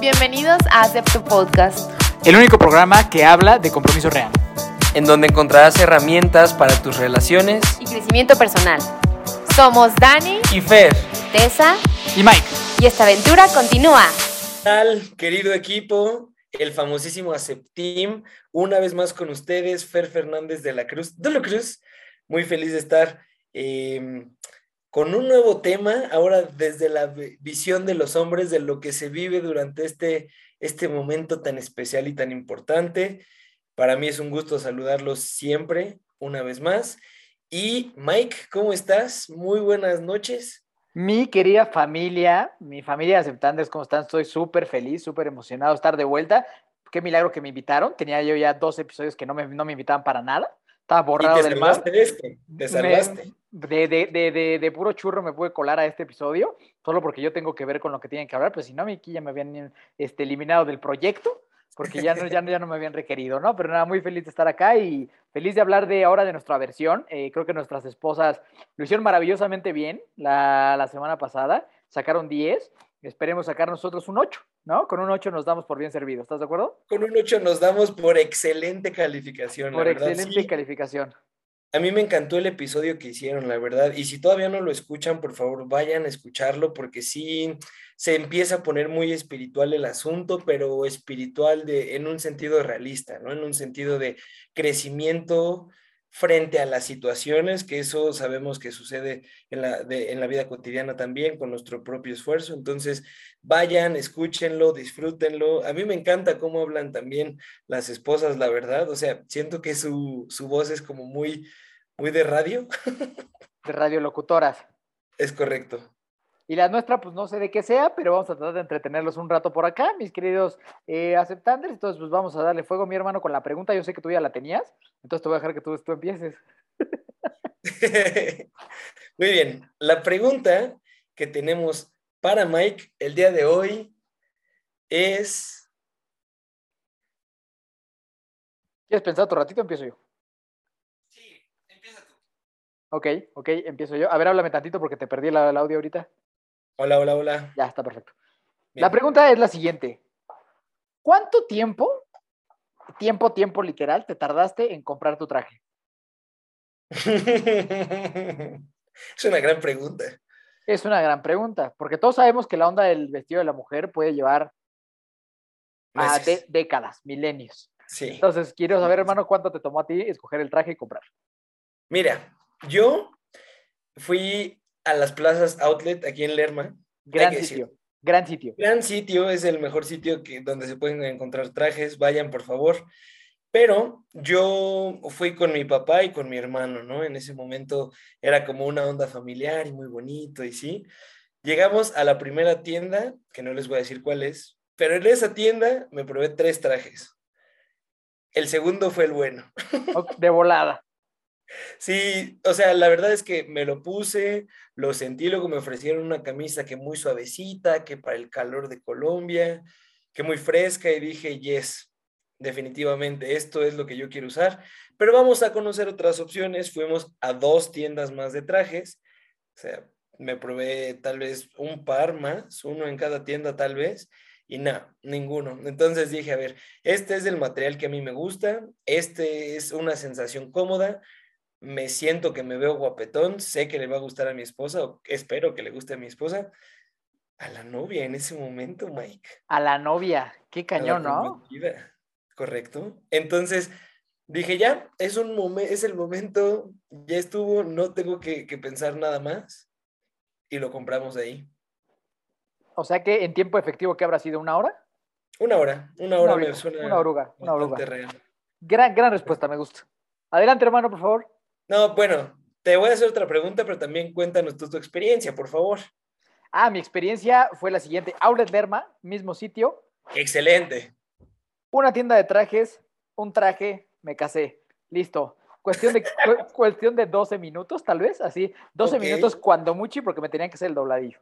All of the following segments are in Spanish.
Bienvenidos a Acepto Podcast, el único programa que habla de compromiso real. en donde encontrarás herramientas para tus relaciones y crecimiento personal. Somos Dani, y Fer. Tessa Y Mike, y esta aventura continúa. ¿Qué tal, querido equipo? El famosísimo Aceptim, una vez más con ustedes, Fer Fernández de la Cruz, de la Cruz, muy feliz de estar eh, con un nuevo tema, ahora desde la vi- visión de los hombres, de lo que se vive durante este, este momento tan especial y tan importante. Para mí es un gusto saludarlos siempre, una vez más. Y Mike, ¿cómo estás? Muy buenas noches. mi querida familia, mi familia aceptantes, ¿cómo están? Estoy súper feliz, súper emocionado de estar de vuelta. Qué milagro que me invitaron. Tenía yo ya dos episodios que no me, no me invitaban para nada. Estaba Y borrado te del mar. te salvaste. De, de, de, de puro churro me pude colar a este episodio, solo porque yo tengo que ver con lo que tienen que hablar, pues si no, aquí ya me habían este, eliminado del proyecto, porque ya no, ya, no, ya no me habían requerido, ¿no? Pero nada, muy feliz de estar acá y feliz de hablar de ahora de nuestra versión. Eh, creo que nuestras esposas lo hicieron maravillosamente bien la, la semana pasada, sacaron 10, esperemos sacar nosotros un 8, ¿no? Con un 8 nos damos por bien servidos, ¿estás de acuerdo? Con un 8 nos damos por excelente calificación. la Por verdad, excelente sí. calificación. A mí me encantó el episodio que hicieron, la verdad. Y si todavía no lo escuchan, por favor, vayan a escucharlo porque sí se empieza a poner muy espiritual el asunto, pero espiritual de, en un sentido realista, ¿no? En un sentido de crecimiento frente a las situaciones, que eso sabemos que sucede en la, de- en la vida cotidiana también con nuestro propio esfuerzo. Entonces, vayan, escúchenlo, disfrútenlo. A mí me encanta cómo hablan también las esposas, la verdad. O sea, siento que su, su voz es como muy, muy de radio. De radiolocutoras. Es correcto. Y la nuestra, pues no sé de qué sea, pero vamos a tratar de entretenerlos un rato por acá, mis queridos eh, aceptantes. Entonces, pues vamos a darle fuego, mi hermano, con la pregunta. Yo sé que tú ya la tenías, entonces te voy a dejar que tú, tú empieces. Muy bien. La pregunta que tenemos para Mike el día de hoy es... ¿Quieres pensar otro ratito? Empiezo yo. Sí, empieza tú. Ok, ok, empiezo yo. A ver, háblame tantito porque te perdí el, el audio ahorita. Hola, hola, hola. Ya, está perfecto. La pregunta es la siguiente. ¿Cuánto tiempo, tiempo, tiempo literal, te tardaste en comprar tu traje? Es una gran pregunta. Es una gran pregunta, porque todos sabemos que la onda del vestido de la mujer puede llevar a Meses. de- décadas, milenios. Sí. Entonces, quiero saber, hermano, cuánto te tomó a ti escoger el traje y comprar. Mira, yo fui a las plazas outlet aquí en Lerma. Gran sitio, gran sitio. Gran sitio, es el mejor sitio que, donde se pueden encontrar trajes, vayan por favor. Pero yo fui con mi papá y con mi hermano, ¿no? En ese momento era como una onda familiar y muy bonito y sí. Llegamos a la primera tienda, que no les voy a decir cuál es, pero en esa tienda me probé tres trajes. El segundo fue el bueno. De volada. Sí, o sea, la verdad es que me lo puse, lo sentí, luego me ofrecieron una camisa que muy suavecita, que para el calor de Colombia, que muy fresca y dije, yes, definitivamente esto es lo que yo quiero usar, pero vamos a conocer otras opciones, fuimos a dos tiendas más de trajes, o sea, me probé tal vez un par más, uno en cada tienda tal vez, y nada, ninguno. Entonces dije, a ver, este es el material que a mí me gusta, este es una sensación cómoda, me siento que me veo guapetón, sé que le va a gustar a mi esposa, o espero que le guste a mi esposa, a la novia en ese momento, Mike. A la novia. Qué cañón, ¿no? Correcto. Entonces dije, ya, es, un momen- es el momento, ya estuvo, no tengo que, que pensar nada más, y lo compramos ahí. O sea que en tiempo efectivo, ¿qué habrá sido? ¿Una hora? Una hora, una Una hora me horita, suena una oruga, una oruga. real. Gran, gran respuesta, me gusta. Adelante, hermano, por favor. No, bueno, te voy a hacer otra pregunta, pero también cuéntanos tú tu experiencia, por favor. Ah, mi experiencia fue la siguiente. Outlet Lerma, mismo sitio, Excelente. una tienda de trajes, un traje, me casé. Listo. Cuestión de, cu- cuestión de 12 minutos, tal vez, así. 12 Ok. minutos cuando mucho, porque me tenían que hacer el dobladillo.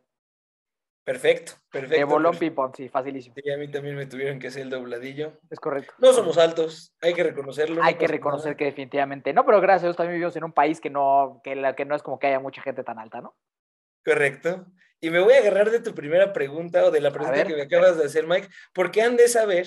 Perfecto, perfecto. de bolón ping-pong, sí, facilísimo. Sí, a mí también me tuvieron que hacer el dobladillo. Es correcto. No somos altos, hay que reconocerlo. no Hay que reconocer nada. que definitivamente no, pero gracias a Dios también vivimos en un país que no, que, la, que no es como que haya mucha gente tan alta, ¿no? Correcto. y me voy a agarrar de tu primera pregunta o de la pregunta ver. que me acabas de hacer, Mike, porque han de saber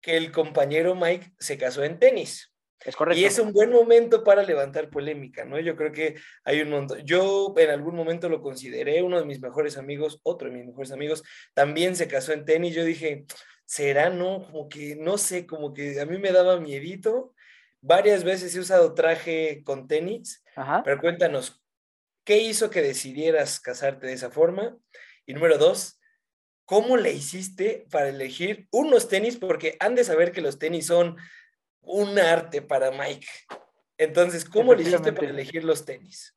que el compañero Mike se casó en tenis. Es correcto. Y es un buen momento para levantar polémica, ¿no? Yo creo que hay un montón. Yo en algún momento lo consideré uno de mis mejores amigos, otro de mis mejores amigos, también se casó en tenis. Yo dije, ¿será no? Como que, no sé, como que a mí me daba miedito. Varias veces he usado traje con tenis, Ajá. pero cuéntanos, ¿qué hizo que decidieras casarte de esa forma? Y número dos, ¿cómo le hiciste para elegir unos tenis? Porque han de saber que los tenis son un arte para Mike. Entonces, ¿cómo le hiciste para elegir los tenis?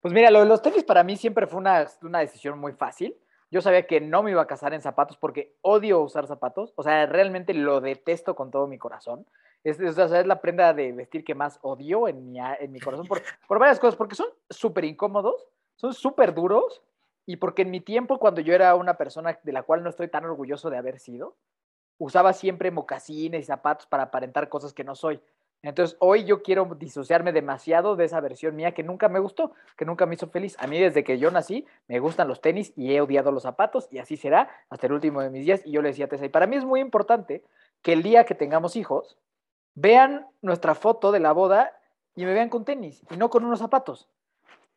Pues mira, lo de los tenis para mí siempre fue una, una decisión muy fácil. Yo sabía que no me iba a casar en zapatos porque odio usar zapatos. O sea, realmente lo detesto con todo mi corazón. Es, es, o sea, es la prenda de vestir que más odio en mi, en mi corazón por, por varias cosas. Porque son súper incómodos, son súper duros y porque en mi tiempo, cuando yo era una persona de la cual no estoy tan orgulloso de haber sido, usaba siempre mocasines y zapatos para aparentar cosas que no soy. Entonces, hoy yo quiero disociarme demasiado de esa versión mía que nunca me gustó, que nunca me hizo feliz. A mí desde que yo nací me gustan los tenis y he odiado los zapatos y así será hasta el último de mis días. Y yo le decía a Tessa, y para mí es muy importante que el día que tengamos hijos vean nuestra foto de la boda y me vean con tenis y no con unos zapatos.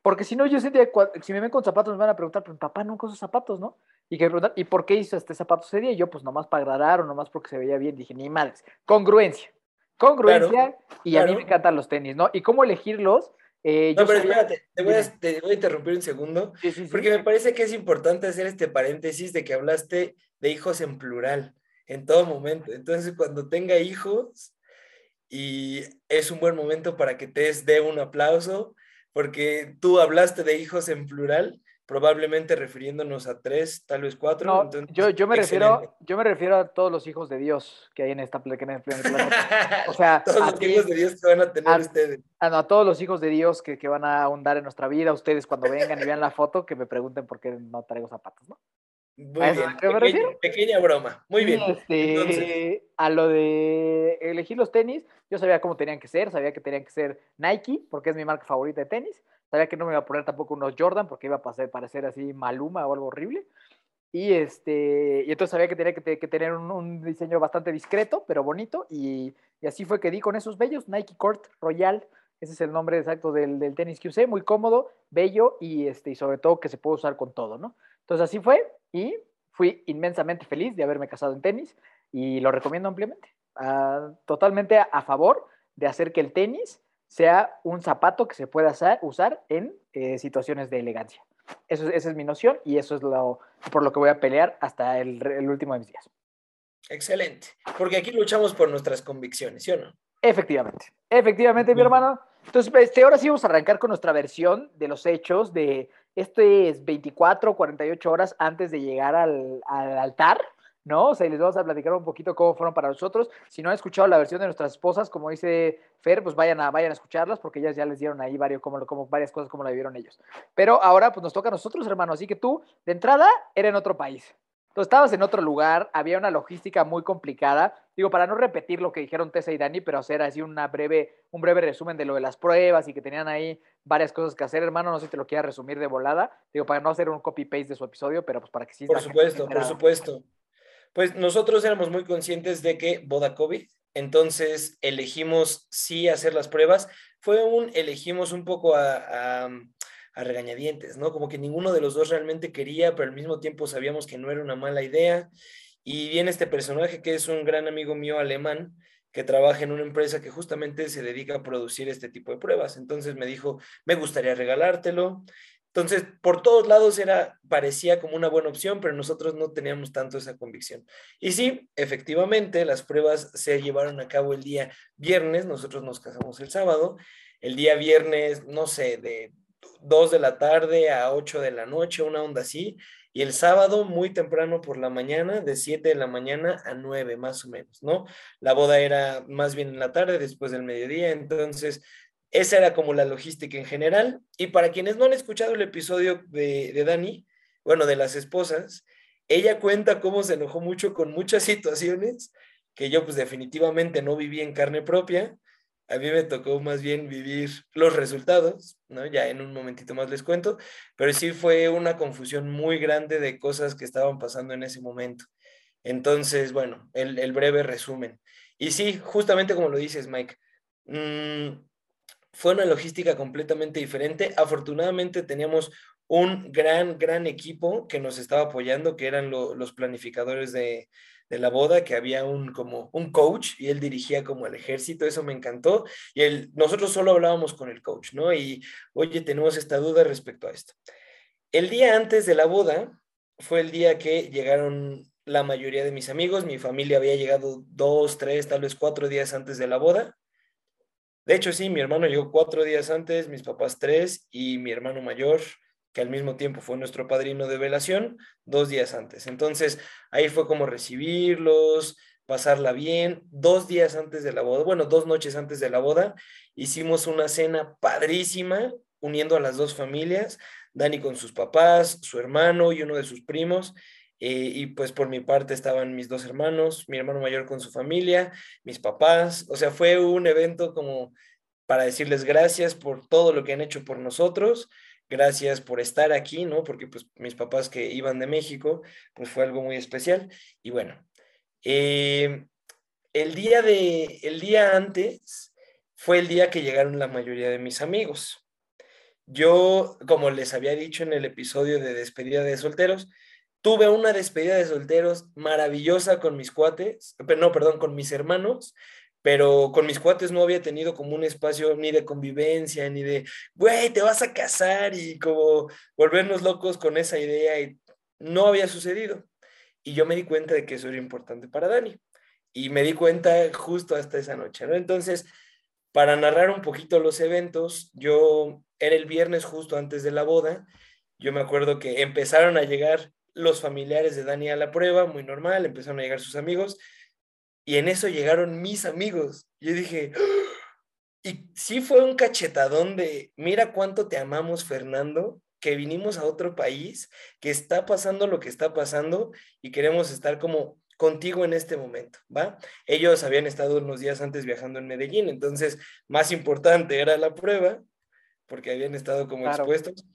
Porque si no, yo cua- si me ven con zapatos, me van a preguntar, pues papá nunca usa zapatos, ¿no? Y, que preguntan, ¿y por qué hizo este zapato ese día? Y yo, pues nomás para agradar o nomás porque se veía bien. Dije, ni madres. Congruencia. Congruencia. y a mí me encantan los tenis, ¿no? ¿Y cómo elegirlos? Eh, No, yo pero sabía- espérate, te voy, a, Dime. te voy a interrumpir un segundo, Sí, sí, sí. porque me parece que es importante hacer este paréntesis de que hablaste de hijos en plural en todo momento. Entonces, cuando tenga hijos, y es un buen momento para que te dé un aplauso, porque tú hablaste de hijos en plural, probablemente refiriéndonos a tres, tal vez cuatro. No, entonces, yo, yo, me refiero, yo me refiero a todos los hijos de Dios que hay en esta que en el planeta. O sea, Todos los ti- hijos de Dios que van a tener a- ustedes. a, a todos los hijos de Dios que, que van a ahondar en nuestra vida, ustedes cuando vengan y vean la foto, que me pregunten por qué no traigo zapatos, ¿no? Muy ¿A eso bien, a me pequeña, refiero? pequeña broma. Muy bien. este, Entonces, a lo de elegir los tenis, yo sabía cómo tenían que ser, sabía que tenían que ser Nike, porque es mi marca favorita de tenis. Sabía que no me iba a poner tampoco unos Jordan, porque iba a pasar, parecer así Maluma o algo horrible. Y, este, y entonces sabía que tenía que, te- que tener un, diseño bastante discreto, pero bonito. Y, y así fue que di con esos bellos Nike Court Royal. Ese es el nombre exacto del, del tenis que usé. Muy cómodo, bello y, este, y sobre todo que se puede usar con todo, ¿no? Entonces así fue y fui inmensamente feliz de haberme casado en tenis y lo recomiendo ampliamente. Ah, totalmente a favor de hacer que el tenis sea un zapato que se pueda usar, usar en eh, situaciones de elegancia. Eso, es- esa es mi noción y eso es lo, por lo que voy a pelear hasta el, el último de mis días. excelente. Porque aquí luchamos por nuestras convicciones, ¿sí o no? Efectivamente, efectivamente, mi hermano. Entonces, este, ahora sí vamos a arrancar con nuestra versión de los hechos de este es 24 o 48 horas antes de llegar al, al altar, ¿no? O sea, y les vamos a platicar un poquito cómo fueron para nosotros. Si no han escuchado la versión de nuestras esposas, como dice Fer, pues vayan a, vayan a escucharlas porque ellas ya les dieron ahí varios, como, como, varias cosas como la vivieron ellos. Pero ahora pues nos toca a nosotros, hermano. Así que tú, de entrada, era en otro país. Entonces estabas en otro lugar, había una logística muy complicada. Digo, para no repetir lo que dijeron Tessa y Dani, pero hacer así una breve, un breve resumen de lo de las pruebas y que tenían ahí varias cosas que hacer, hermano. No sé si te lo quieras resumir de volada. Digo, para no hacer un copy-paste de su episodio, pero pues para que sí. Por supuesto, por supuesto. Pues nosotros éramos muy conscientes de que boda COVID, entonces elegimos sí hacer las pruebas. Fue un, elegimos un poco a, a, a regañadientes, ¿no? Como que ninguno de los dos realmente quería, pero al mismo tiempo sabíamos que no era una mala idea. Y viene este personaje que es un gran amigo mío alemán, que trabaja en una empresa que justamente se dedica a producir este tipo de pruebas. Entonces me dijo, me gustaría regalártelo. Entonces, por todos lados era, parecía como una buena opción, pero nosotros no teníamos tanto esa convicción. Y sí, efectivamente, las pruebas se llevaron a cabo el día viernes, nosotros nos casamos el sábado, el día viernes, no sé, de 2 de la tarde a 8 de la noche, una onda así, y el sábado muy temprano por la mañana, de 7 de la mañana a 9 más o menos, ¿no? La boda era más bien en la tarde, después del mediodía, entonces esa era como la logística en general. Y para quienes no han escuchado el episodio de, de Dani, bueno, de las esposas, ella cuenta cómo se enojó mucho con muchas situaciones que yo pues definitivamente no viví en carne propia. A mí me tocó más bien vivir los resultados, ¿no? Ya en un momentito más les cuento, pero sí fue una confusión muy grande de cosas que estaban pasando en ese momento. Entonces, bueno, el, breve resumen. Y sí, justamente como lo dices, Mike, mm, fue una logística completamente diferente. Afortunadamente teníamos un gran, gran equipo que nos estaba apoyando, que eran los planificadores de, la boda, que había un, como un coach y él dirigía como el ejército, eso me encantó. Y nosotros solo hablábamos con el coach, ¿no? Y, oye, tenemos esta duda respecto a esto. El día antes de la boda fue el día que llegaron la mayoría de mis amigos, mi familia había llegado dos, tres, tal vez cuatro días antes de la boda. De hecho, sí, mi hermano llegó cuatro días antes, mis papás tres y mi hermano mayor, que al mismo tiempo fue nuestro padrino de velación, dos días antes. Entonces, ahí fue como recibirlos, pasarla bien. Dos días antes de la boda, bueno, dos noches antes de la boda, hicimos una cena padrísima, uniendo a las dos familias, Dani con sus papás, su hermano y uno de sus primos. Eh, y pues por mi parte estaban mis dos hermanos, mi hermano mayor con su familia, mis papás. O sea, fue un evento como para decirles gracias por todo lo que han hecho por nosotros, gracias por estar aquí, ¿no? Porque pues mis papás que iban de México, pues fue algo muy especial. Y bueno, eh, el, día de, el día antes fue el día que llegaron la mayoría de mis amigos. Yo, como les había dicho en el episodio de despedida de solteros, Tuve una despedida de solteros maravillosa con mis cuates, no, perdón, con mis hermanos, pero con mis cuates no había tenido como un espacio ni de convivencia, ni de, güey, te vas a casar y como volvernos locos con esa idea y no había sucedido. Y yo me di cuenta de que eso era importante para Dani. Y me di cuenta justo hasta esa noche, ¿no? Entonces, para narrar un poquito los eventos, yo era el viernes justo antes de la boda. Yo me acuerdo que empezaron a llegar los familiares de Dani a la prueba, muy normal, empezaron a llegar sus amigos, y en eso llegaron mis amigos. Yo dije, ¡Ah!". y sí fue un cachetadón de, mira cuánto te amamos, Fernando, que vinimos a otro país, que está pasando lo que está pasando y queremos estar como contigo en este momento, ¿va? Ellos habían estado unos días antes viajando en Medellín, entonces más importante era la prueba, porque habían estado como expuestos.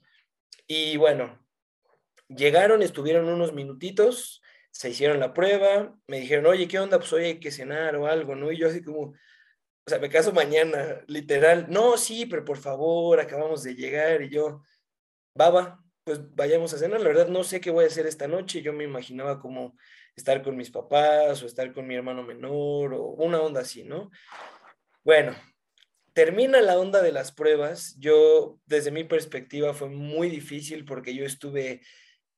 Y bueno, Llegaron, estuvieron unos minutitos, se hicieron la prueba, me dijeron, oye, ¿qué onda? Pues hoy hay que cenar o algo, ¿no? Y yo así como, o sea, me caso mañana, literal. No, sí, pero por favor, acabamos de llegar y yo, baba, pues vayamos a cenar. La verdad no sé qué voy a hacer esta noche. Yo me imaginaba como estar con mis papás o estar con mi hermano menor o una onda así, ¿no? Bueno, termina la onda de las pruebas. Yo, desde mi perspectiva, fue muy difícil porque yo estuve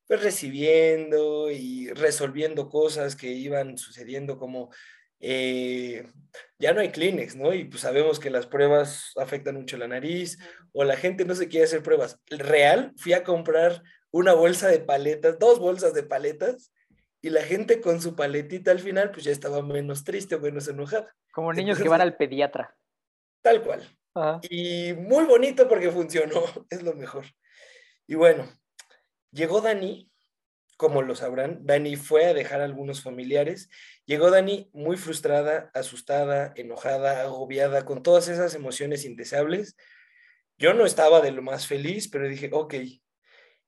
pues recibiendo y resolviendo cosas que iban sucediendo como eh, ya no hay Kleenex, ¿no? Y pues sabemos que las pruebas afectan mucho la nariz o la gente no se quiere hacer pruebas. Real, fui a comprar una bolsa de paletas, dos bolsas de paletas y la gente con su paletita al final pues ya estaba menos triste o menos enojada. Como niños que van al pediatra. Tal cual. Y muy bonito porque funcionó, es lo mejor. Y bueno, Llegó Dani, como lo sabrán, Dani fue a dejar a algunos familiares. Llegó Dani muy frustrada, asustada, enojada, agobiada, con todas esas emociones indeseables. Yo no estaba de lo más feliz, pero dije, ok.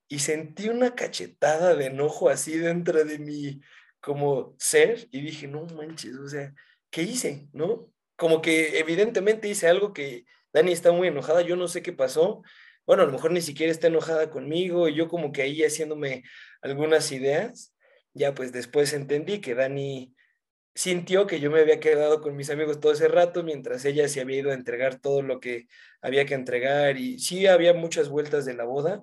Y sentí una cachetada de enojo así dentro de mi como ser y dije, no manches, o sea, ¿qué hice? ¿No? Como que evidentemente hice algo que Dani está muy enojada, yo no sé qué pasó, bueno, a lo mejor ni siquiera está enojada conmigo, y yo como que ahí haciéndome algunas ideas, ya pues después entendí que Dani sintió que yo me había quedado con mis amigos todo ese rato mientras ella se había ido a entregar todo lo que había que entregar y sí había muchas vueltas de la boda.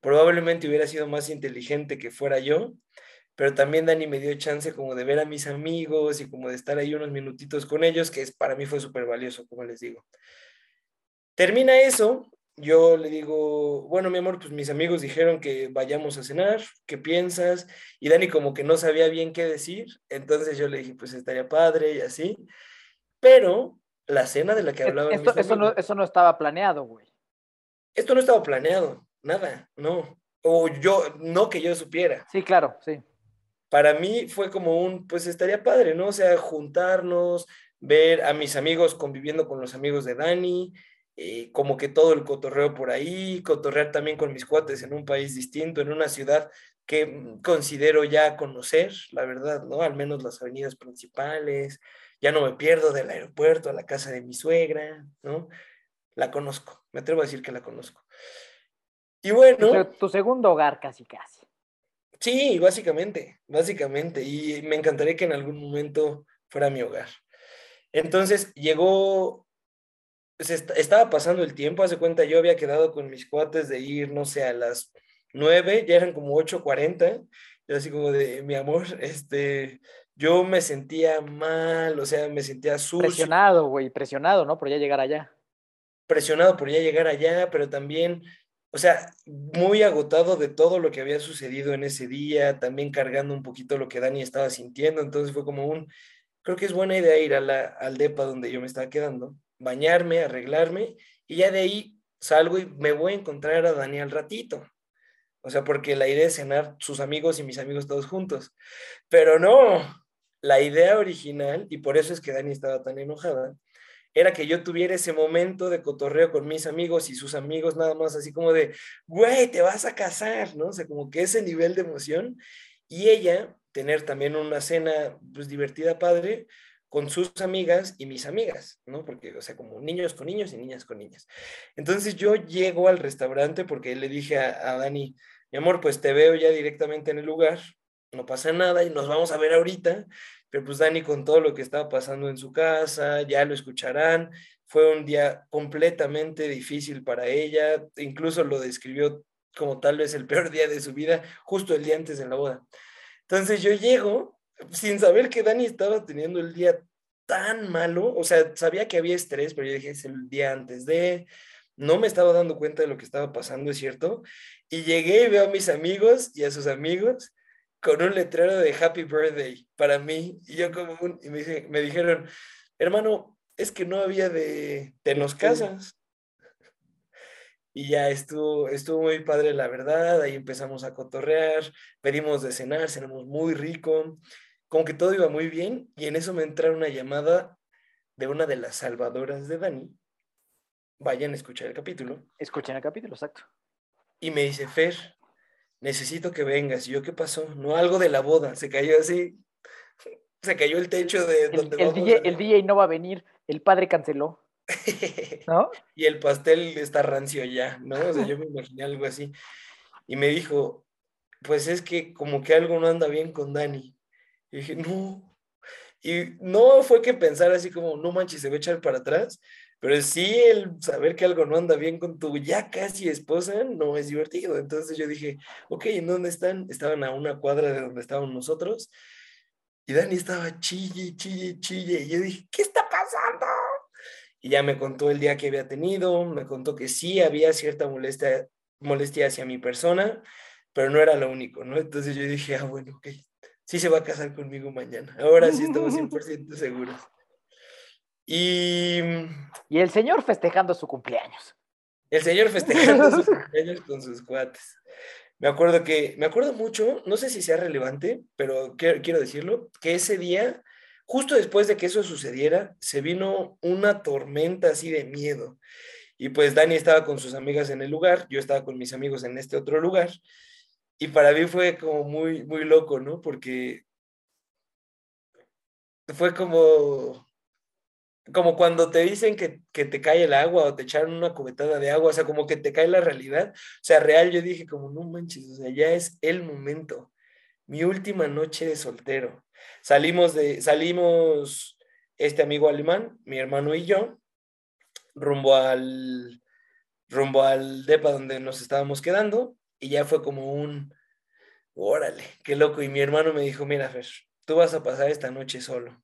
Probablemente hubiera sido más inteligente que fuera yo, pero también Dani me dio chance como de ver a mis amigos y como de estar ahí unos minutitos con ellos, que para mí fue súper valioso, como les digo. Termina eso yo le digo, bueno, mi amor, pues mis amigos dijeron que vayamos a cenar, ¿qué piensas? Y Dani como que no sabía bien qué decir, entonces yo le dije, pues estaría padre y así. Pero la cena de la que hablaba... Esto, eso, no, eso no estaba planeado, güey. Esto no estaba planeado, nada, no. O yo, no que yo supiera. Sí, claro, sí. Para mí fue como un, pues estaría padre, ¿no? O sea, juntarnos, ver a mis amigos conviviendo con los amigos de Dani, eh, como que todo el cotorreo por ahí, cotorrear también con mis cuates en un país distinto, en una ciudad que mm, considero ya conocer, la verdad, ¿no? Al menos las avenidas principales, ya no me pierdo del aeropuerto a la casa de mi suegra, ¿no? La conozco, me atrevo a decir que la conozco. Y bueno... Tu, segundo hogar casi, casi. Sí, básicamente, básicamente, y me encantaría que en algún momento fuera mi hogar. Entonces llegó, se estaba pasando el tiempo, hace cuenta, yo había quedado con mis cuates de ir, no sé, a las 9, ya eran como 8.40, yo así como de, mi amor, este, yo me sentía mal, o sea, me sentía sucio. Presionado, güey, presionado, ¿no? Por ya llegar allá. Presionado por ya llegar allá, pero también, o sea, muy agotado de todo lo que había sucedido en ese día, también cargando un poquito lo que Dani estaba sintiendo, entonces fue como un, creo que es buena idea ir a la, al DEPA donde yo me estaba quedando, bañarme, arreglarme, y ya de ahí salgo y me voy a encontrar a Dani al ratito. O sea, porque la idea es cenar sus amigos y mis amigos todos juntos. Pero no, la idea original, y por eso es que Dani estaba tan enojada, era que yo tuviera ese momento de cotorreo con mis amigos y sus amigos, nada más así como de, güey, te vas a casar, ¿no? O sea, como que ese nivel de emoción. Y ella tener también una cena, pues divertida, padre, con sus amigas y mis amigas, ¿no? Porque, o sea, como niños con niños y niñas con niñas. Entonces yo llego al restaurante porque le dije a, a, Dani, mi amor, pues te veo ya directamente en el lugar, no pasa nada y nos vamos a ver ahorita, pero pues Dani con todo lo que estaba pasando en su casa, ya lo escucharán, fue un día completamente difícil para ella, incluso lo describió como tal vez el peor día de su vida, justo el día antes de la boda. Entonces yo llego sin saber que Dani estaba teniendo el día tan malo, o sea, sabía que había estrés, pero yo dije, es el día antes de, no me estaba dando cuenta de lo que estaba pasando, es cierto, y llegué y veo a mis amigos y a sus amigos con un letrero de Happy Birthday para mí, y yo como un, y me, me dijeron, hermano, es que no había de, de los casas. Y ya estuvo, estuvo muy padre, la verdad. Ahí empezamos a cotorrear, pedimos de cenar, cenamos muy rico como que todo iba muy bien y en eso me entra una llamada de una de las salvadoras de Dani. Vayan a escuchar el capítulo. Escuchen el capítulo, exacto. Y me dice, Fer, necesito que vengas. Y yo, ¿qué pasó? No, algo de la boda. Se cayó así. Se cayó el techo de donde el, DJ, el DJ no va a venir. El padre canceló. ¿No? y el pastel está rancio ya, ¿no? O sea, yo me imaginé algo así. Y me dijo, pues es que como que algo no anda bien con Dani. Y dije, no. Y no fue que pensar así como, no manches, se va a echar para atrás, pero sí el saber que algo no anda bien con tu ya casi esposa no es divertido. Entonces yo dije, ok, ¿en dónde están? Estaban a una cuadra de donde estábamos nosotros. Y Dani estaba chille, chille, chille. Y yo dije, ¿qué está pasando? Y ya me contó el día que había tenido, me contó que sí había cierta molestia, molestia hacia mi persona, pero no era lo único, ¿no? Entonces yo dije, ah, bueno, ok, sí se va a casar conmigo mañana. Ahora sí estamos 100% seguros. Y... y el señor festejando su cumpleaños. El señor festejando su cumpleaños con sus cuates. Me acuerdo que, me acuerdo mucho, no sé si sea relevante, pero quiero, quiero decirlo, que ese día, justo después de que eso sucediera, se vino una tormenta así de miedo. Y pues Dani estaba con sus amigas en el lugar, yo estaba con mis amigos en este otro lugar, y para mí fue como muy, muy loco, ¿no? Porque fue como, como cuando te dicen que, que, te cae el agua o te echaron una cubetada de agua, o sea, como que te cae la realidad. O sea, real, yo dije como, no manches, o sea, ya es el momento. Mi última noche de soltero. Salimos de, salimos este amigo alemán, mi hermano y yo, rumbo al, rumbo al depa donde nos estábamos quedando y ya fue como un, órale, qué loco. Y mi hermano me dijo, mira, Fer, tú vas a pasar esta noche solo,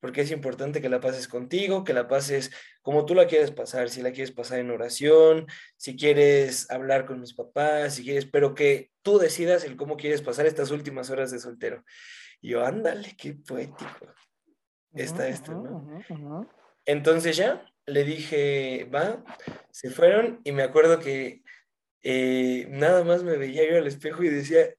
porque es importante que la pases contigo, que la pases como tú la quieres pasar, si la quieres pasar en oración, si quieres hablar con mis papás, si quieres, pero que tú decidas el cómo quieres pasar estas últimas horas de soltero. Y yo, ándale, qué poético está esto, ¿no? Entonces ya le dije, va, se fueron y me acuerdo que eh, nada más me veía yo al espejo y decía,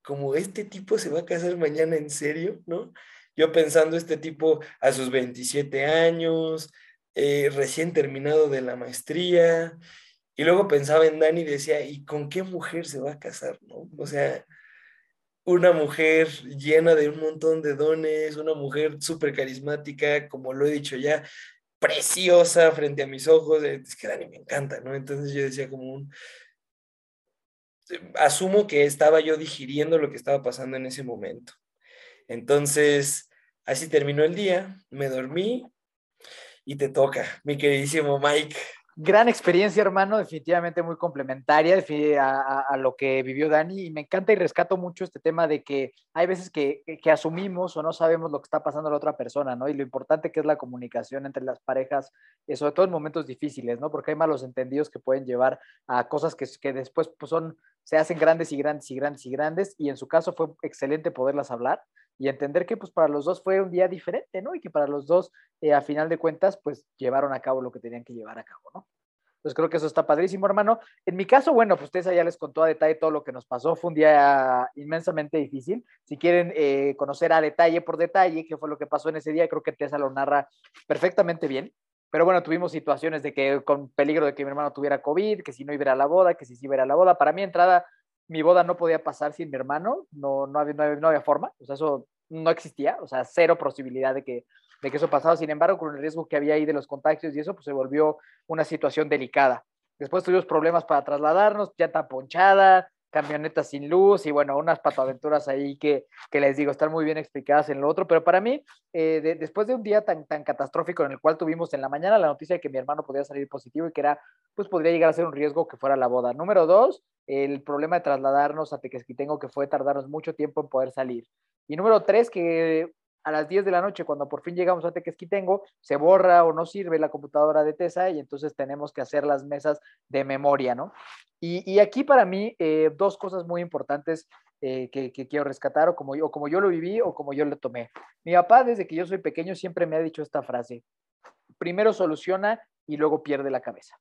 como este tipo se va a casar mañana en serio, ¿no? Yo pensando este tipo a sus 27 años, eh, recién terminado de la maestría, y luego pensaba en Dani y decía, ¿y con qué mujer se va a casar? ¿no? O sea, una mujer llena de un montón de dones, una mujer súper carismática, como lo he dicho ya, preciosa frente a mis ojos, es que Dani me encanta, ¿no? Entonces yo decía como un... Asumo que estaba yo digiriendo lo que estaba pasando en ese momento. Entonces, así terminó el día, me dormí y te toca, mi queridísimo Mike gran experiencia, hermano, definitivamente muy complementaria a, lo que vivió Dani y me encanta y rescato mucho este tema de que hay veces que, que, asumimos o no sabemos lo que está pasando a la otra persona, ¿no? Y lo importante que es la comunicación entre las parejas, eh, sobre todo en momentos difíciles, ¿no? Porque hay malos entendidos que pueden llevar a cosas que, que después pues, son, se hacen grandes y grandes y grandes y grandes y en su caso fue excelente poderlas hablar y entender que pues para los dos fue un día diferente, ¿no? Y que para los dos, eh, a final de cuentas, pues llevaron a cabo lo que tenían que llevar a cabo, ¿no? Entonces creo que eso está padrísimo, hermano. En mi caso, bueno, pues ustedes ya les contó a detalle todo lo que nos pasó. Fue un día inmensamente difícil. Si quieren eh, conocer a detalle por detalle qué fue lo que pasó en ese día, creo que Tessa lo narra perfectamente bien. Pero bueno, tuvimos situaciones de que con peligro de que mi hermano tuviera COVID, que si no iba a la boda, que si sí iba a la boda. Para mí, entrada, mi boda no podía pasar sin mi hermano. No, no, había, no había forma. O sea, eso no existía. O sea, cero posibilidad de que de que eso pasaba. Sin embargo, con el riesgo que había ahí de los contagios y eso, pues se volvió una situación delicada. Después tuvimos problemas para trasladarnos, llanta ponchada, camionetas sin luz y bueno, unas patoaventuras ahí que, que les digo, están muy bien explicadas en lo otro, pero para mí, eh, después de un día tan, tan catastrófico en el cual tuvimos en la mañana la noticia de que mi hermano podía salir positivo y que era, pues podría llegar a ser un riesgo que fuera la boda. Número dos, el problema de trasladarnos a Tequesquitengo, que fue tardarnos mucho tiempo en poder salir. Y número tres, que a las 10 de la noche, cuando por fin llegamos a Tequesquitengo, se borra o no sirve la computadora de TESA y entonces tenemos que hacer las mesas de memoria, ¿no? Y, aquí para mí, eh, dos cosas muy importantes eh, que, quiero rescatar, o como, yo, como yo lo viví o como yo lo tomé. Mi papá, desde que yo soy pequeño, siempre me ha dicho esta frase, primero soluciona y luego pierde la cabeza.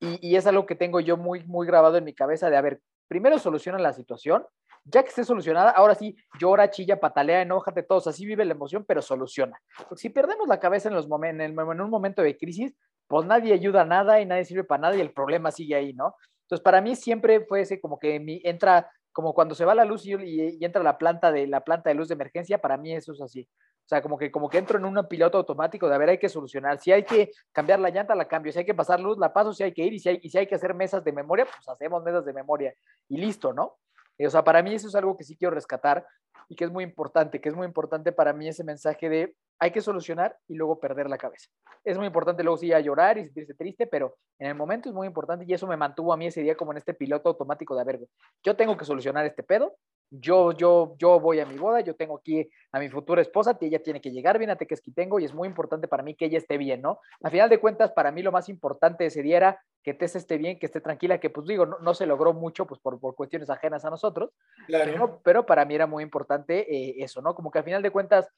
Y, y es algo que tengo yo muy, muy grabado en mi cabeza de, a ver, primero soluciona la situación ya que esté solucionada, ahora sí, llora, chilla, patalea, enójate, todos, así vive la emoción, pero soluciona. Porque si perdemos la cabeza en, los en, en un momento de crisis, pues nadie ayuda a nada y nadie sirve para nada y el problema sigue ahí, ¿no? Entonces, para mí siempre fue ese como que mi, entra, como cuando se va la luz y, y, entra la planta, de, la planta de luz de emergencia, para mí eso es así. O sea, como que, como que entro en un piloto automático de, a ver, hay que solucionar. Si hay que cambiar la llanta, la cambio. Si hay que pasar luz, la paso. Si hay que ir y si hay, y si hay que hacer mesas de memoria, pues hacemos mesas de memoria y listo, ¿no? O sea, para mí eso es algo que sí quiero rescatar y que es muy importante, que es muy importante para mí ese mensaje de hay que solucionar y luego perder la cabeza. Es muy importante luego sí a llorar y sentirse triste, pero en el momento es muy importante y eso me mantuvo a mí ese día como en este piloto automático de, a ver, yo tengo que solucionar este pedo, yo, yo, yo voy a mi boda, yo tengo aquí a mi futura esposa, ella tiene que llegar bien a tengo y es muy importante para mí que ella esté bien, ¿no? A final de cuentas, para mí lo más importante ese día era que Tess esté bien, que esté tranquila, que pues digo, no, se logró mucho pues por, por, cuestiones ajenas a nosotros, claro. pero, para mí era muy importante eh, eso, ¿no? Como que a final de cuentas,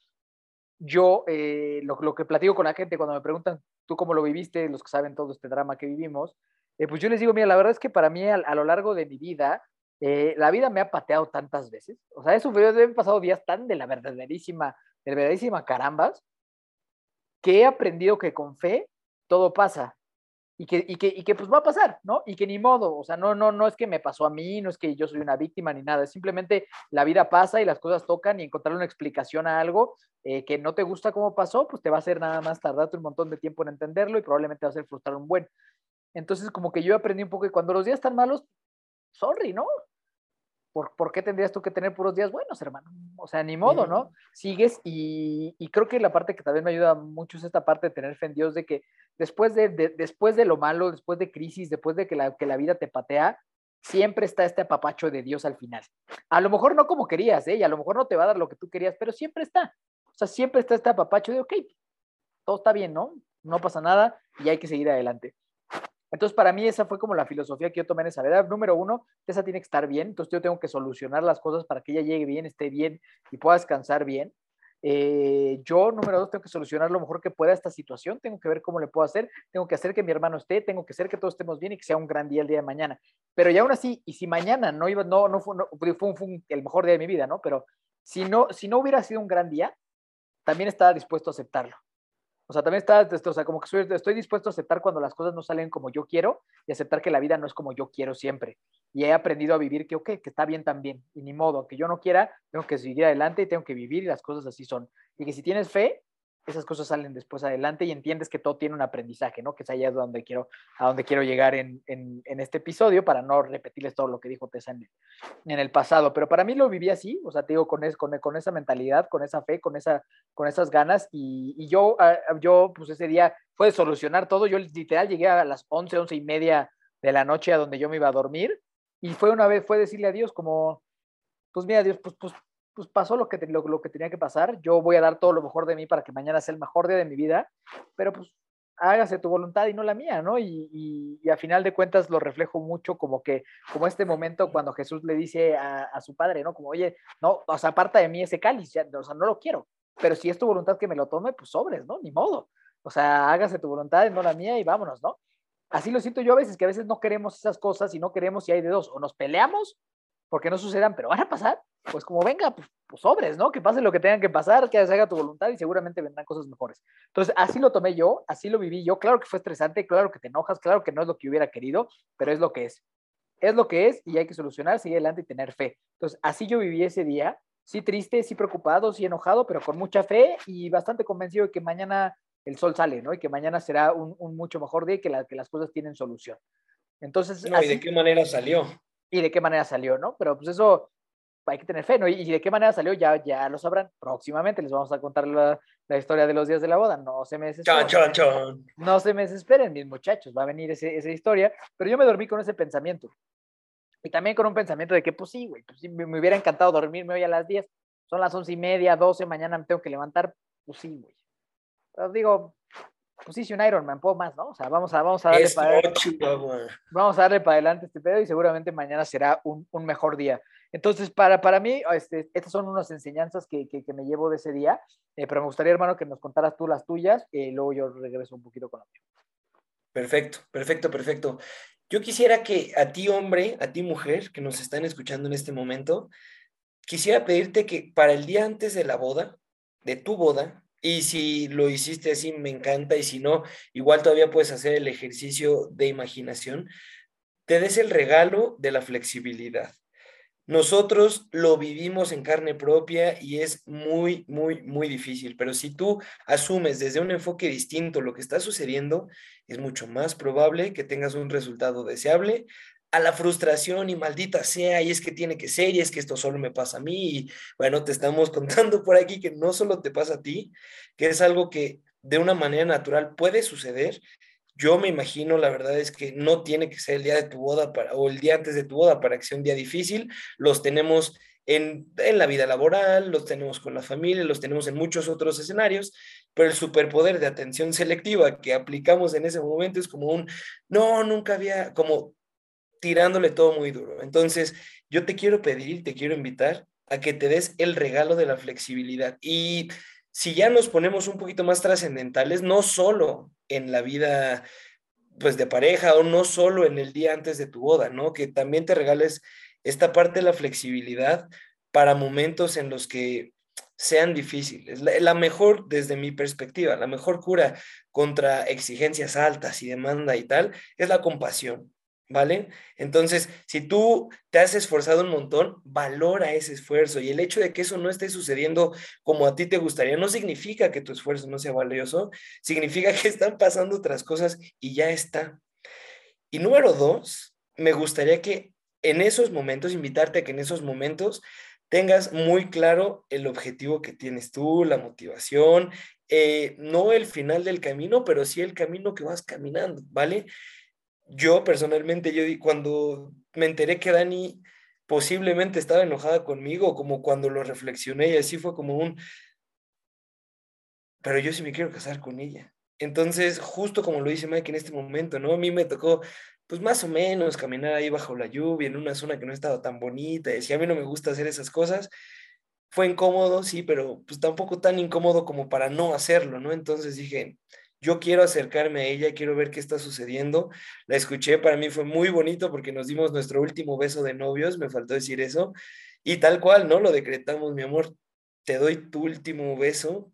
yo eh, lo, lo, que platico con la gente cuando me preguntan, ¿tú cómo lo viviste? Los que saben todo este drama que vivimos, eh, pues yo les digo, mira, la verdad es que para mí a, lo largo de mi vida, la vida me ha pateado tantas veces, o sea, eso he pasado días tan de la verdaderísima, verdaderísima carambas, que he aprendido que con fe todo pasa y que, y que, y que pues va a pasar, ¿no? Y que ni modo, o sea, no, no, no es que me pasó a mí, no es que yo soy una víctima ni nada, es simplemente la vida pasa y las cosas tocan y encontrar una explicación a algo eh, que no te gusta cómo pasó, pues te va a hacer nada más tardarte un montón de tiempo en entenderlo y probablemente va a ser frustrar un buen. Entonces, como que yo aprendí un poco que cuando los días están malos, sorry, ¿no? ¿por, qué tendrías tú que tener puros días buenos, hermano? O sea, ni modo, ¿no? Sigues y, creo que la parte que también me ayuda mucho es esta parte de tener fe en Dios, de que después de, después de lo malo, después de crisis, después de que la, que la vida te patea, siempre está este apapacho de Dios al final. A lo mejor no como querías, ¿eh? Y a lo mejor no te va a dar lo que tú querías, pero siempre está. O sea, siempre está este apapacho de, ok, todo está bien, ¿no? No pasa nada y hay que seguir adelante. Entonces, para mí esa fue como la filosofía que yo tomé en esa vida. Número uno, esa tiene que estar bien, entonces yo tengo que solucionar las cosas para que ella llegue bien, esté bien y pueda descansar bien. Eh, yo, número dos, tengo que solucionar lo mejor que pueda esta situación, tengo que ver cómo le puedo hacer, tengo que hacer que mi hermano esté, tengo que hacer que todos estemos bien y que sea un gran día el día de mañana. Pero ya aún así, y si mañana no iba, no, no fue, fue, el mejor día de mi vida, ¿no? Pero si no, si no hubiera sido un gran día, también estaba dispuesto a aceptarlo. O sea, también estaba, o sea, como que estoy dispuesto a aceptar cuando las cosas no salen como yo quiero y aceptar que la vida no es como yo quiero siempre. Y he aprendido a vivir que, ok, que está bien también, y ni modo, que yo no quiera, tengo que seguir adelante y tengo que vivir y las cosas así son. Y que si tienes fe, esas cosas salen después adelante y entiendes que todo tiene un aprendizaje, ¿no? Que es allá donde quiero, a donde quiero llegar en, en, este episodio para no repetirles todo lo que dijo Tessa en el, pasado. Pero para mí lo viví así, o sea, te digo, con, es, con, con esa mentalidad, con esa fe, con, esa, con esas ganas. Y, y yo, ah, yo, pues ese día fue de solucionar todo. Yo literal llegué a las 11, 11 y media de la noche a donde yo me iba a dormir. Y fue una vez, fue decirle a Dios como, pues mira, Dios, pues, pues, pues pasó lo que, lo, que tenía que pasar. Yo voy a dar todo lo mejor de mí para que mañana sea el mejor día de mi vida. Pero pues hágase tu voluntad y no la mía, ¿no? Y, y, y a final de cuentas lo reflejo mucho como que, como este momento cuando Jesús le dice a, a su padre, ¿no? Como, oye, no, o sea, aparta de mí ese cáliz, ya, o sea, no lo quiero, pero si es tu voluntad que me lo tome, pues sobres, ¿no? Ni modo. O sea, hágase tu voluntad y no la mía y vámonos, ¿no? Así lo siento yo a veces, que a veces no queremos esas cosas y no queremos si hay de dos, o nos peleamos porque no sucedan, pero van a pasar, pues como venga, pues, pues sobres, ¿no? Que pase lo que tengan que pasar, que se haga tu voluntad y seguramente vendrán cosas mejores. Entonces, así lo tomé yo, así lo viví yo. Claro que fue estresante, claro que te enojas, claro que no es lo que hubiera querido, pero es lo que es. Es lo que es y hay que solucionar, seguir adelante y tener fe. Entonces, así yo viví ese día, sí triste, sí preocupado, sí enojado, pero con mucha fe y bastante convencido de que mañana el sol sale, ¿no? Y que mañana será un, un mucho mejor día y que, la, que las cosas tienen solución. Entonces, No, ¿y de qué manera salió? y de qué manera salió, ¿no? Pero pues eso hay que tener fe, ¿no? Y, y de qué manera salió ya, ya lo sabrán próximamente. Les vamos a contar la, la historia de los días de la boda. No se me desesperen. Chon, chon, chon. No se me desesperen, mis muchachos. Va a venir ese, esa historia. Pero yo me dormí con ese pensamiento. Y también con un pensamiento de que, pues sí, güey, pues sí, me, me hubiera encantado dormirme hoy a las 10. Son las once y media, 12, mañana me tengo que levantar. Pues sí, güey. Pero digo, pues sí, si un Ironman, puedo más, ¿no? O sea, vamos a, vamos a darle Es para Chihuahua. vamos a darle para adelante este pedo y seguramente mañana será un, un mejor día. Entonces, para, para mí, este, estas son unas enseñanzas que, que, me llevo de ese día, eh, pero me gustaría, hermano, que nos contaras tú las tuyas y luego yo regreso un poquito con la mía. Perfecto, perfecto, perfecto. Yo quisiera que a ti, hombre, a ti, mujer, que nos están escuchando en este momento, quisiera pedirte que para el día antes de la boda, de tu boda, y si lo hiciste así, me encanta, y si no, igual todavía puedes hacer el ejercicio de imaginación, te des el regalo de la flexibilidad. Nosotros lo vivimos en carne propia y es muy, muy, muy difícil, pero si tú asumes desde un enfoque distinto lo que está sucediendo, es mucho más probable que tengas un resultado deseable a la frustración y maldita sea, y es que tiene que ser, y es que esto solo me pasa a mí, y bueno, te estamos contando por aquí que no solo te pasa a ti, que es algo que de una manera natural puede suceder. Yo me imagino, la verdad es que no tiene que ser el día de tu boda para, o el día antes de tu boda para que sea un día difícil. Los tenemos en, en, la vida laboral, los tenemos con la familia, los tenemos en muchos otros escenarios, pero el superpoder de atención selectiva que aplicamos en ese momento es como un, no, nunca había, como tirándole todo muy duro. Entonces, yo te quiero pedir, te quiero invitar a que te des el regalo de la flexibilidad. Y si ya nos ponemos un poquito más trascendentales, no solo en la vida pues de pareja o no solo en el día antes de tu boda, ¿no? Que también te regales esta parte de la flexibilidad para momentos en los que sean difíciles. La, la, mejor, desde mi perspectiva, la mejor cura contra exigencias altas y demanda y tal, es la compasión. ¿Vale? Entonces, si tú te has esforzado un montón, valora ese esfuerzo y el hecho de que eso no esté sucediendo como a ti te gustaría no significa que tu esfuerzo no sea valioso, significa que están pasando otras cosas y ya está. Y número dos, me gustaría que en esos momentos, invitarte a que en esos momentos tengas muy claro el objetivo que tienes tú, la motivación, eh, no el final del camino, pero sí el camino que vas caminando, ¿vale? Yo personalmente, yo cuando me enteré que Dani posiblemente estaba enojada conmigo, como cuando lo reflexioné y así fue como un, pero yo sí me quiero casar con ella. Entonces, justo como lo dice Mike en este momento, ¿no? A mí me tocó, pues más o menos, caminar ahí bajo la lluvia, en una zona que no estaba tan bonita, y si a mí no me gusta hacer esas cosas, fue incómodo, sí, pero pues tampoco tan incómodo como para no hacerlo, ¿no? Entonces dije, yo quiero acercarme a ella, quiero ver qué está sucediendo. La escuché, para mí fue muy bonito porque nos dimos nuestro último beso de novios, me faltó decir eso. Y tal cual, ¿no? Lo decretamos, mi amor, te doy tu último beso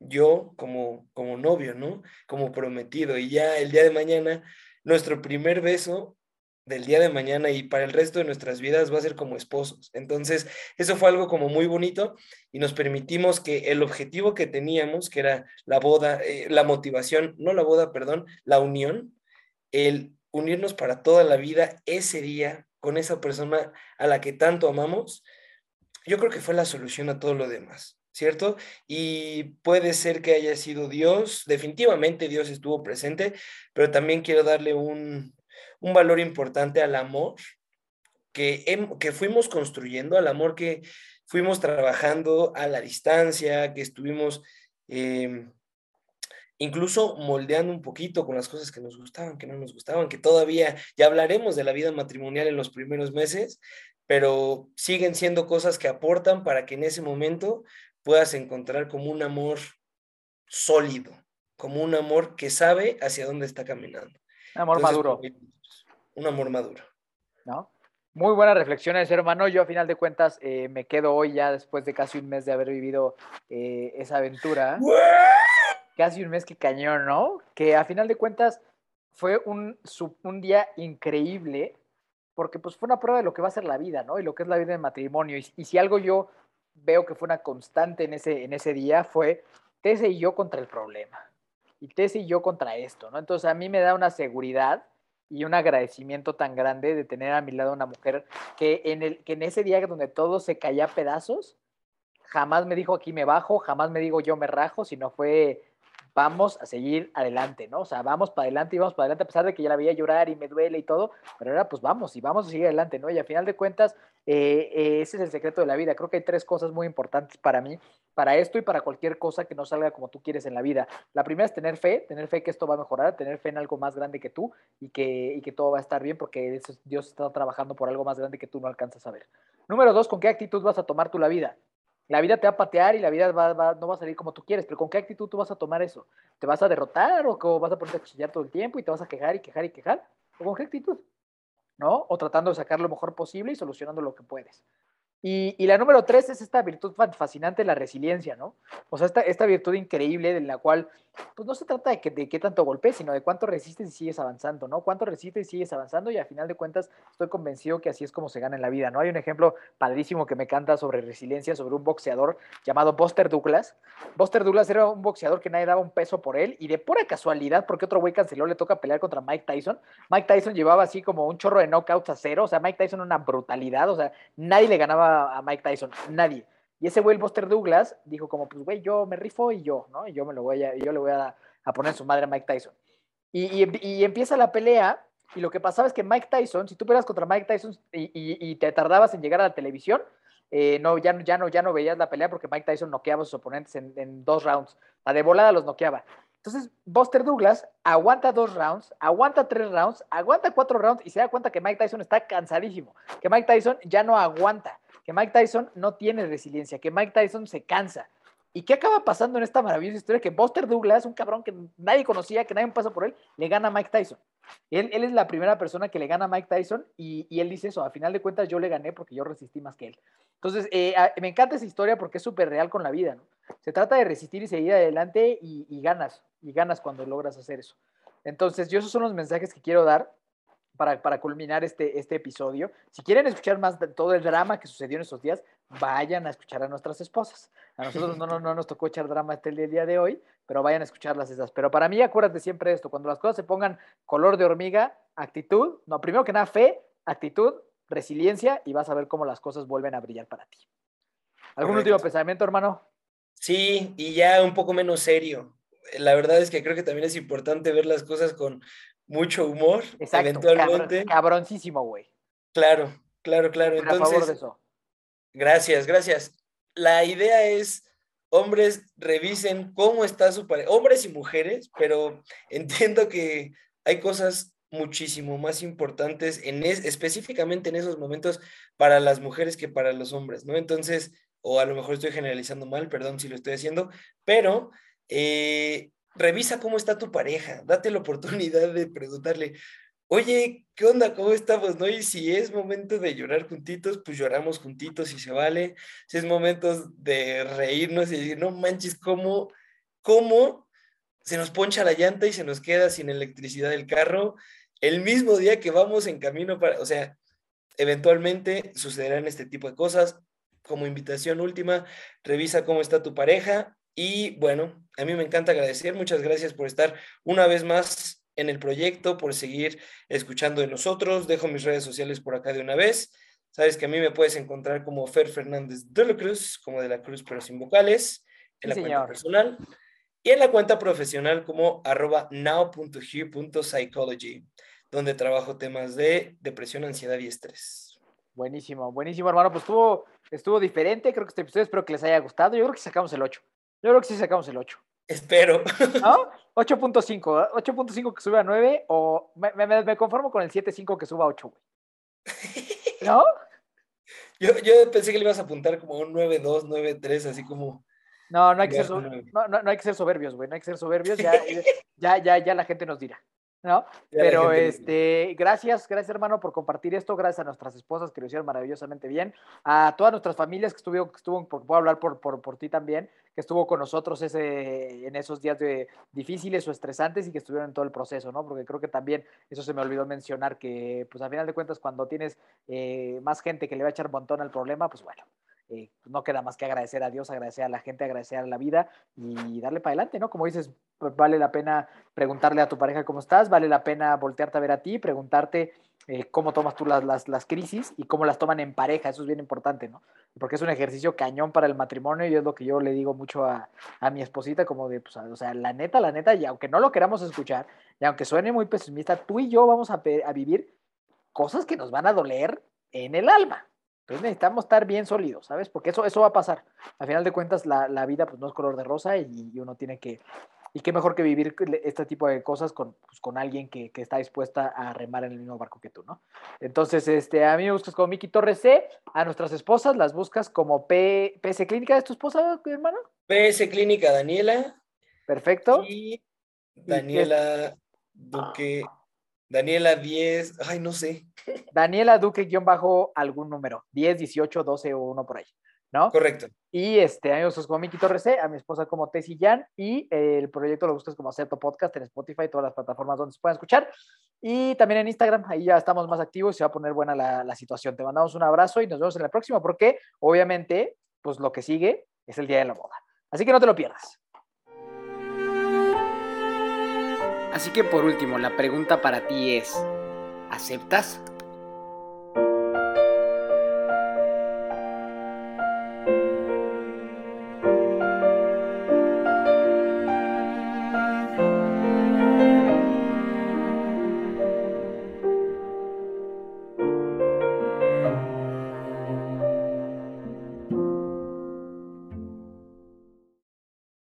yo como, como novio, ¿no? Como prometido. Y ya el día de mañana, nuestro primer beso del día de mañana y para el resto de nuestras vidas va a ser como esposos. Entonces, eso fue algo como muy bonito y nos permitimos que el objetivo que teníamos, que era la boda, eh, la motivación, no la boda, perdón, la unión, el unirnos para toda la vida ese día con esa persona a la que tanto amamos, yo creo que fue la solución a todo lo demás. ¿cierto? Y puede ser que haya sido Dios, definitivamente Dios estuvo presente, pero también quiero darle un, valor importante al amor que, que fuimos construyendo, al amor que fuimos trabajando a la distancia, que estuvimos em, incluso moldeando un poquito con las cosas que nos gustaban, que no nos gustaban, que todavía ya hablaremos de la vida matrimonial en los primeros meses, pero siguen siendo cosas que aportan para que en ese momento puedas encontrar como un amor sólido, como un amor que sabe hacia dónde está caminando. Un amor maduro. Un amor maduro. ¿No? Muy buenas reflexiones, hermano. Yo a final de cuentas eh, me quedo hoy ya después de casi un mes de haber vivido eh, esa aventura. Casi un mes que cañón, ¿no? Que a final de cuentas fue un, un día increíble porque pues fue una prueba de lo que va a ser la vida, ¿no? Y lo que es la vida de matrimonio. y si algo yo veo que fue una constante en ese, en ese día fue Tese y yo contra el problema. Y Tese y yo contra esto, ¿no? Entonces a mí me da una seguridad y un agradecimiento tan grande de tener a mi lado una mujer que en, el, que en ese día donde todo se caía a pedazos, jamás me dijo aquí me bajo, jamás me digo yo me rajo, sino fue vamos a seguir adelante, ¿no? O sea, vamos para adelante y vamos para adelante, a pesar de que ya la veía llorar y me duele y todo, pero ahora pues vamos y vamos a seguir adelante, ¿no? Y a final de cuentas, eh, eh, ese es el secreto de la vida. Creo que hay tres cosas muy importantes para mí, para esto y para cualquier cosa que no salga como tú quieres en la vida. La primera es tener fe, tener fe que esto va a mejorar, tener fe en algo más grande que tú y que, y que todo va a estar bien porque Dios está trabajando por algo más grande que tú no alcanzas a ver. Número dos, ¿con qué actitud vas a tomar tú la vida? La vida te va a patear y la vida va, no va a salir como tú quieres, pero ¿con qué actitud tú vas a tomar eso? ¿Te vas a derrotar o vas a ponerte a cuchillar todo el tiempo y te vas a quejar y quejar y quejar? ¿O con qué actitud? ¿No? O tratando de sacar lo mejor posible y solucionando lo que puedes. Y, la número tres es esta virtud fascinante, la resiliencia, ¿no? O sea, esta, esta virtud increíble de la cual, pues no se trata de, que, de qué tanto golpes, sino de cuánto resistes y sigues avanzando, ¿no? Cuánto resistes y sigues avanzando y al final de cuentas estoy convencido que así es como se gana en la vida, ¿no? Hay un ejemplo padrísimo que me canta sobre resiliencia, sobre un boxeador llamado Buster Douglas. Buster Douglas era un boxeador que nadie daba un peso por él y de pura casualidad, porque otro güey canceló, le toca pelear contra Mike Tyson. Mike Tyson llevaba así como un chorro de knockouts a cero, o sea, Mike Tyson una brutalidad, o sea, nadie le ganaba a, Mike Tyson, nadie. Y ese güey, el Buster Douglas, dijo como, pues güey, yo me rifo y yo, ¿no? Y yo me lo voy a, yo le voy a, a poner su madre a Mike Tyson. Y, y, empieza la pelea y lo que pasaba es que Mike Tyson, si tú peleas contra Mike Tyson y, y, te tardabas en llegar a la televisión, eh, no, ya, ya, no, ya no veías la pelea porque Mike Tyson noqueaba a sus oponentes en, en dos rounds. La de volada los noqueaba. Entonces, Buster Douglas aguanta dos rounds, aguanta tres rounds, aguanta cuatro rounds y se da cuenta que Mike Tyson está cansadísimo, que Mike Tyson ya no aguanta, que Mike Tyson no tiene resiliencia, que Mike Tyson se cansa. ¿Y qué acaba pasando en esta maravillosa historia? Que Buster Douglas, un cabrón que nadie conocía, que nadie pasó por él, le gana a Mike Tyson. Él, es la primera persona que le gana a Mike Tyson y, él dice eso, a final de cuentas yo le gané porque yo resistí más que él. Entonces, eh, me encanta esa historia porque es súper real con la vida. Se trata de resistir y seguir adelante y, ganas, y ganas cuando logras hacer eso. Entonces, yo esos son los mensajes que quiero dar para, para culminar este, este episodio. Si quieren escuchar más de todo el drama que sucedió en esos días, vayan a escuchar a nuestras esposas. A nosotros no, no, no nos tocó echar drama este el día de hoy, pero vayan a escucharlas esas. Pero para mí, acuérdate siempre de esto, cuando las cosas se pongan color de hormiga, actitud, no, primero que nada, fe, actitud, resiliencia y vas a ver cómo las cosas vuelven a brillar para ti. ¿Algún último pensamiento, hermano? Sí, y ya un poco menos serio. La verdad es que creo que también es importante ver las cosas con mucho humor, Exacto, eventualmente. cabroncísimo, güey. Claro, claro, claro. Entonces, a favor de eso. Gracias, gracias. La idea es, hombres, revisen cómo está su pareja, hombres y mujeres, pero entiendo que hay cosas muchísimo más importantes en específicamente en esos momentos para las mujeres que para los hombres, ¿no? Entonces, o a lo mejor estoy generalizando mal, perdón si lo estoy haciendo, pero eh, revisa cómo está tu pareja, date la oportunidad de preguntarle, oye, ¿qué onda? ¿Cómo estamos? ¿No? Y si es momento de llorar juntitos, pues lloramos juntitos y se vale. Si es momento de reírnos y decir, no manches, ¿cómo cómo se nos poncha la llanta y se nos queda sin electricidad el carro el mismo día que vamos en camino para, o sea, eventualmente sucederán este tipo de cosas. Como invitación última, revisa cómo está tu pareja y bueno, a mí me encanta agradecer, muchas gracias por estar una vez más en el proyecto, por seguir escuchando de nosotros. Dejo mis redes sociales por acá de una vez. Sabes que a mí me puedes encontrar como Fer Fernández de la Cruz, como de la Cruz pero sin vocales, en la cuenta personal y en la cuenta profesional como arroba now.hu.psychology, donde trabajo temas de depresión, ansiedad y estrés. Buenísimo, buenísimo, hermano. Pues estuvo, estuvo diferente. Creo que este episodio espero que les haya gustado. Yo creo que sacamos el 8. Yo creo que sí sacamos el 8. Espero. ¿No? 8.5. 8.5 que sube a 9 o me, me, me conformo con el 7.5 que suba a 8, güey. ¿No? Yo, yo, pensé que le ibas a apuntar como un 9-2, 9-3, así como. No, no hay que, ser, no, no, hay que ser soberbios, güey. No hay que ser soberbios. Ya, ya, ya, ya la gente nos dirá. ¿No? Pero este, gracias, gracias hermano por compartir esto, gracias a nuestras esposas que lo hicieron maravillosamente bien, a todas nuestras familias que estuvo, que estuvo porque puedo hablar por, por, por, ti también, que estuvo con nosotros ese, en esos días de, difíciles o estresantes y que estuvieron en todo el proceso, ¿no? Porque creo que también, eso se me olvidó mencionar, que pues a final de cuentas cuando tienes eh, más gente que le va a echar montón al problema, pues bueno, eh, no queda más que agradecer a Dios, agradecer a la gente, agradecer a la vida y darle para adelante, ¿no? Como dices, vale la pena preguntarle a tu pareja cómo estás, vale la pena voltearte a ver a ti, preguntarte eh, cómo tomas tú las, las, las, crisis y cómo las toman en pareja, eso es bien importante, ¿no? Porque es un ejercicio cañón para el matrimonio y es lo que yo le digo mucho a, a mi esposita, como de, pues, o sea, la neta, la neta, y aunque no lo queramos escuchar, y aunque suene muy pesimista, tú y yo vamos a vivir cosas que nos van a doler en el alma, entonces necesitamos estar bien sólidos, ¿sabes? Porque eso, eso va a pasar. Al final de cuentas, la, la vida pues, no es color de rosa y, y, uno tiene que... Y qué mejor que vivir este tipo de cosas con, pues, con alguien que, que, está dispuesta a remar en el mismo barco que tú, ¿no? Entonces, este, a mí me buscas como Miki Torres C, a nuestras esposas las buscas como P, PS Clínica, ¿es tu esposa, hermano? PS Clínica Daniela. Perfecto. Y Daniela Duque Daniela 10, ay, no sé. Daniela Duque, guion bajo algún número, 10, 18, 12 o uno por ahí, ¿no? Correcto. Y este, a mí como Miki Torres a mi esposa como Tessy Jan, y el proyecto lo buscas como Acepto Podcast en Spotify, todas las plataformas donde se pueden escuchar. Y también en Instagram, ahí ya estamos más activos y se va a poner buena la, la situación. Te mandamos un abrazo y nos vemos en la próxima, porque obviamente, pues lo que sigue es el día de la boda. Así que no te lo pierdas. Así que por último, la pregunta para ti es, ¿aceptas?